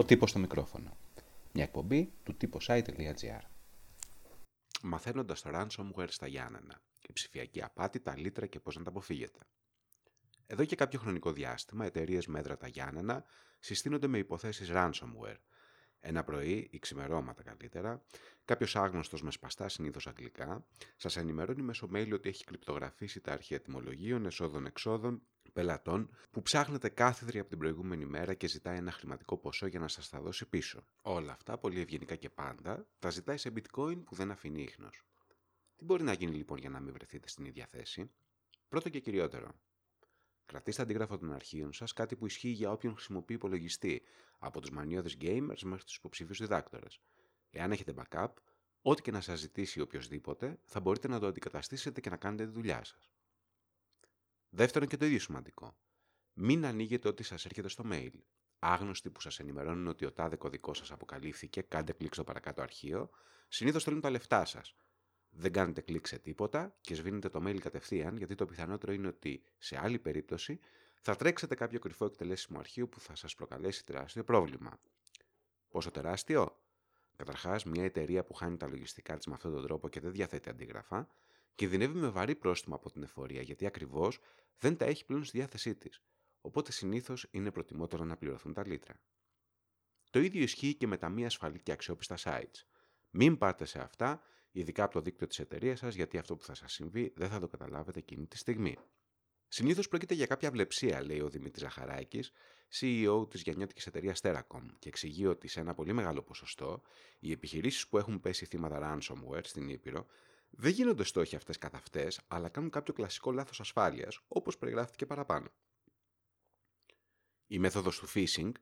Ο τύπος στο μικρόφωνο. Μια εκπομπή του site.gr. Μαθαίνοντας το ransomware στα Γιάννενα. Η ψηφιακή απάτη, τα λίτρα και πώς να τα αποφύγετε. Εδώ και κάποιο χρονικό διάστημα, εταιρείες μέτρα τα Γιάννενα συστήνονται με υποθέσεις ransomware, ένα πρωί ή ξημερώματα καλύτερα, κάποιος άγνωστος με σπαστά συνήθως αγγλικά σας ενημερώνει μέσω mail ότι έχει κρυπτογραφήσει τα αρχεία τιμολογίων, εσόδων-εξόδων, πελατών που ψάχνετε κάθεδροι από την προηγούμενη μέρα και ζητάει ένα χρηματικό ποσό για να σας τα δώσει πίσω. Όλα αυτά, πολύ ευγενικά και πάντα, τα ζητάει σε bitcoin που δεν αφήνει ίχνος. Τι μπορεί να γίνει λοιπόν για να μην βρεθείτε στην ίδια θέση; Πρώτο και κυριότερο, Κρατήστε αντίγραφο των αρχείων σας, κάτι που ισχύει για όποιον χρησιμοποιεί υπολογιστή, από τους μανιώδεις gamers μέχρι τους υποψήφιου διδάκτορες. Εάν έχετε backup, ό,τι και να σας ζητήσει οποιοδήποτε, θα μπορείτε να το αντικαταστήσετε και να κάνετε τη δουλειά σας. Δεύτερον και το ίδιο σημαντικό. Μην ανοίγετε ό,τι σας έρχεται στο mail. Άγνωστοι που σας ενημερώνουν ότι ο τάδε κωδικός σας αποκαλύφθηκε, κάντε κλικ στο παρακάτω αρχείο, συνήθως θέλουν τα λεφτά σας δεν κάνετε κλικ σε τίποτα και σβήνετε το mail κατευθείαν, γιατί το πιθανότερο είναι ότι σε άλλη περίπτωση θα τρέξετε κάποιο κρυφό εκτελέσιμο αρχείο που θα σας προκαλέσει τεράστιο πρόβλημα. Πόσο τεράστιο; Καταρχάς, μια εταιρεία που χάνει τα λογιστικά της με αυτόν τον τρόπο και δεν διαθέτει αντίγραφα, κινδυνεύει με βαρύ πρόστιμο από την εφορία γιατί ακριβώς δεν τα έχει πλέον στη διάθεσή της. Οπότε συνήθως είναι προτιμότερο να πληρωθούν τα λίτρα. Το ίδιο ισχύει και με τα μη ασφαλή και αξιόπιστα sites. Μην πάτε σε αυτά ειδικά από το δίκτυο της εταιρείας σας, γιατί αυτό που θα σας συμβεί δεν θα το καταλάβετε εκείνη τη στιγμή. Συνήθως πρόκειται για κάποια βλεψία, λέει ο Δημήτρης Ζαχαράκης, CEO της γεννιώτικη εταιρείας Terracom, και εξηγεί ότι σε ένα πολύ μεγάλο ποσοστό οι επιχειρήσεις που έχουν πέσει θύματα ransomware στην Ήπειρο δεν γίνονται στόχοι αυτές καθ' αυτές, αλλά κάνουν κάποιο κλασικό λάθος ασφάλειας, όπως περιγράφηκε παραπάνω. Η μέθοδος του phishing,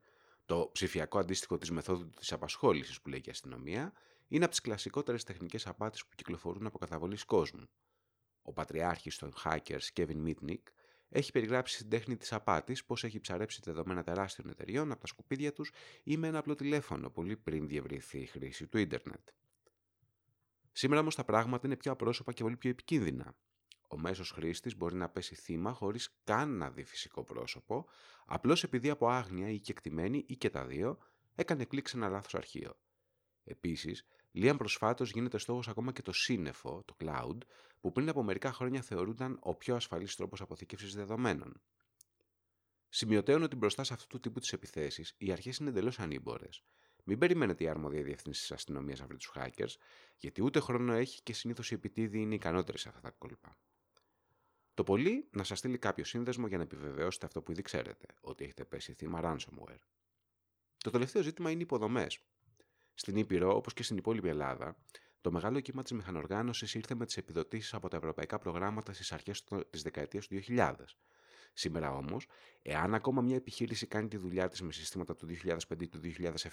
το ψηφιακό αντίστοιχο της μεθόδου της απασχόλησης που λέει η αστυνομία, είναι από τις κλασικότερες τεχνικές απάτες που κυκλοφορούν από καταβολής κόσμου. Ο πατριάρχης των hackers Kevin Mitnick έχει περιγράψει στην τέχνη της απάτης πώς έχει ψαρέψει δεδομένα τεράστιων εταιριών από τα σκουπίδια τους ή με ένα απλό τηλέφωνο, πολύ πριν διευρυνθεί η χρήση του ίντερνετ. Σήμερα όμως τα πράγματα είναι πιο απρόσωπα και πολύ πιο επικίνδυνα. Ο μέσος χρήστης μπορεί να πέσει θύμα χωρίς καν να δει φυσικό πρόσωπο, απλώς επειδή από άγνοια ή κεκτημένη ή και τα δύο έκανε κλικ σε ένα λάθος αρχείο. Επίσης, Λίαν προσφάτως γίνεται στόχος ακόμα και το σύννεφο, το cloud, που πριν από μερικά χρόνια θεωρούνταν ο πιο ασφαλής τρόπος αποθήκευση δεδομένων. Σημειωτέων ότι μπροστά σε αυτού του τύπου τις επιθέσεις οι αρχές είναι εντελώς ανήμπορες. Μην περιμένετε η αρμόδια διεύθυνση της αστυνομίας να βρει τους hackers, γιατί ούτε χρόνο έχει και συνήθως οι επιτίδοι είναι ικανότεροι σε αυτά τα κόλπα. Το πολύ να σας στείλει κάποιο σύνδεσμο για να επιβεβαιώσετε αυτό που ήδη ξέρετε, ότι έχετε πέσει θύμα ransomware. Το τελευταίο ζήτημα είναι οι υποδομές. Στην Ήπειρο, όπως και στην υπόλοιπη Ελλάδα, το μεγάλο κύμα της μηχανοργάνωσης ήρθε με τις επιδοτήσεις από τα ευρωπαϊκά προγράμματα στις αρχές της δεκαετίας του 2000. Σήμερα όμως, εάν ακόμα μια επιχείρηση κάνει τη δουλειά της με συστήματα του 2005 ή του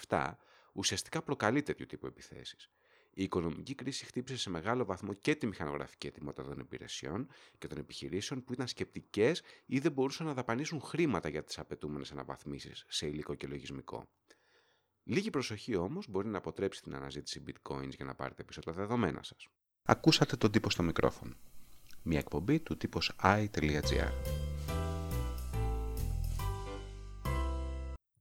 2007, ουσιαστικά προκαλεί τέτοιου τύπου επιθέσεις. Η οικονομική κρίση χτύπησε σε μεγάλο βαθμό και τη μηχανογραφική ετοιμότητα των υπηρεσιών και των επιχειρήσεων που ήταν σκεπτικές ή δεν μπορούσαν να δαπανίσουν χρήματα για τις απαιτούμενες αναβαθμίσεις σε υλικό και λογισμικό. Λίγη προσοχή όμως μπορεί να αποτρέψει την αναζήτηση bitcoins για να πάρετε πίσω τα δεδομένα σας. Ακούσατε τον τύπο στο μικρόφωνο. Μια εκπομπή του τύπος i.gr.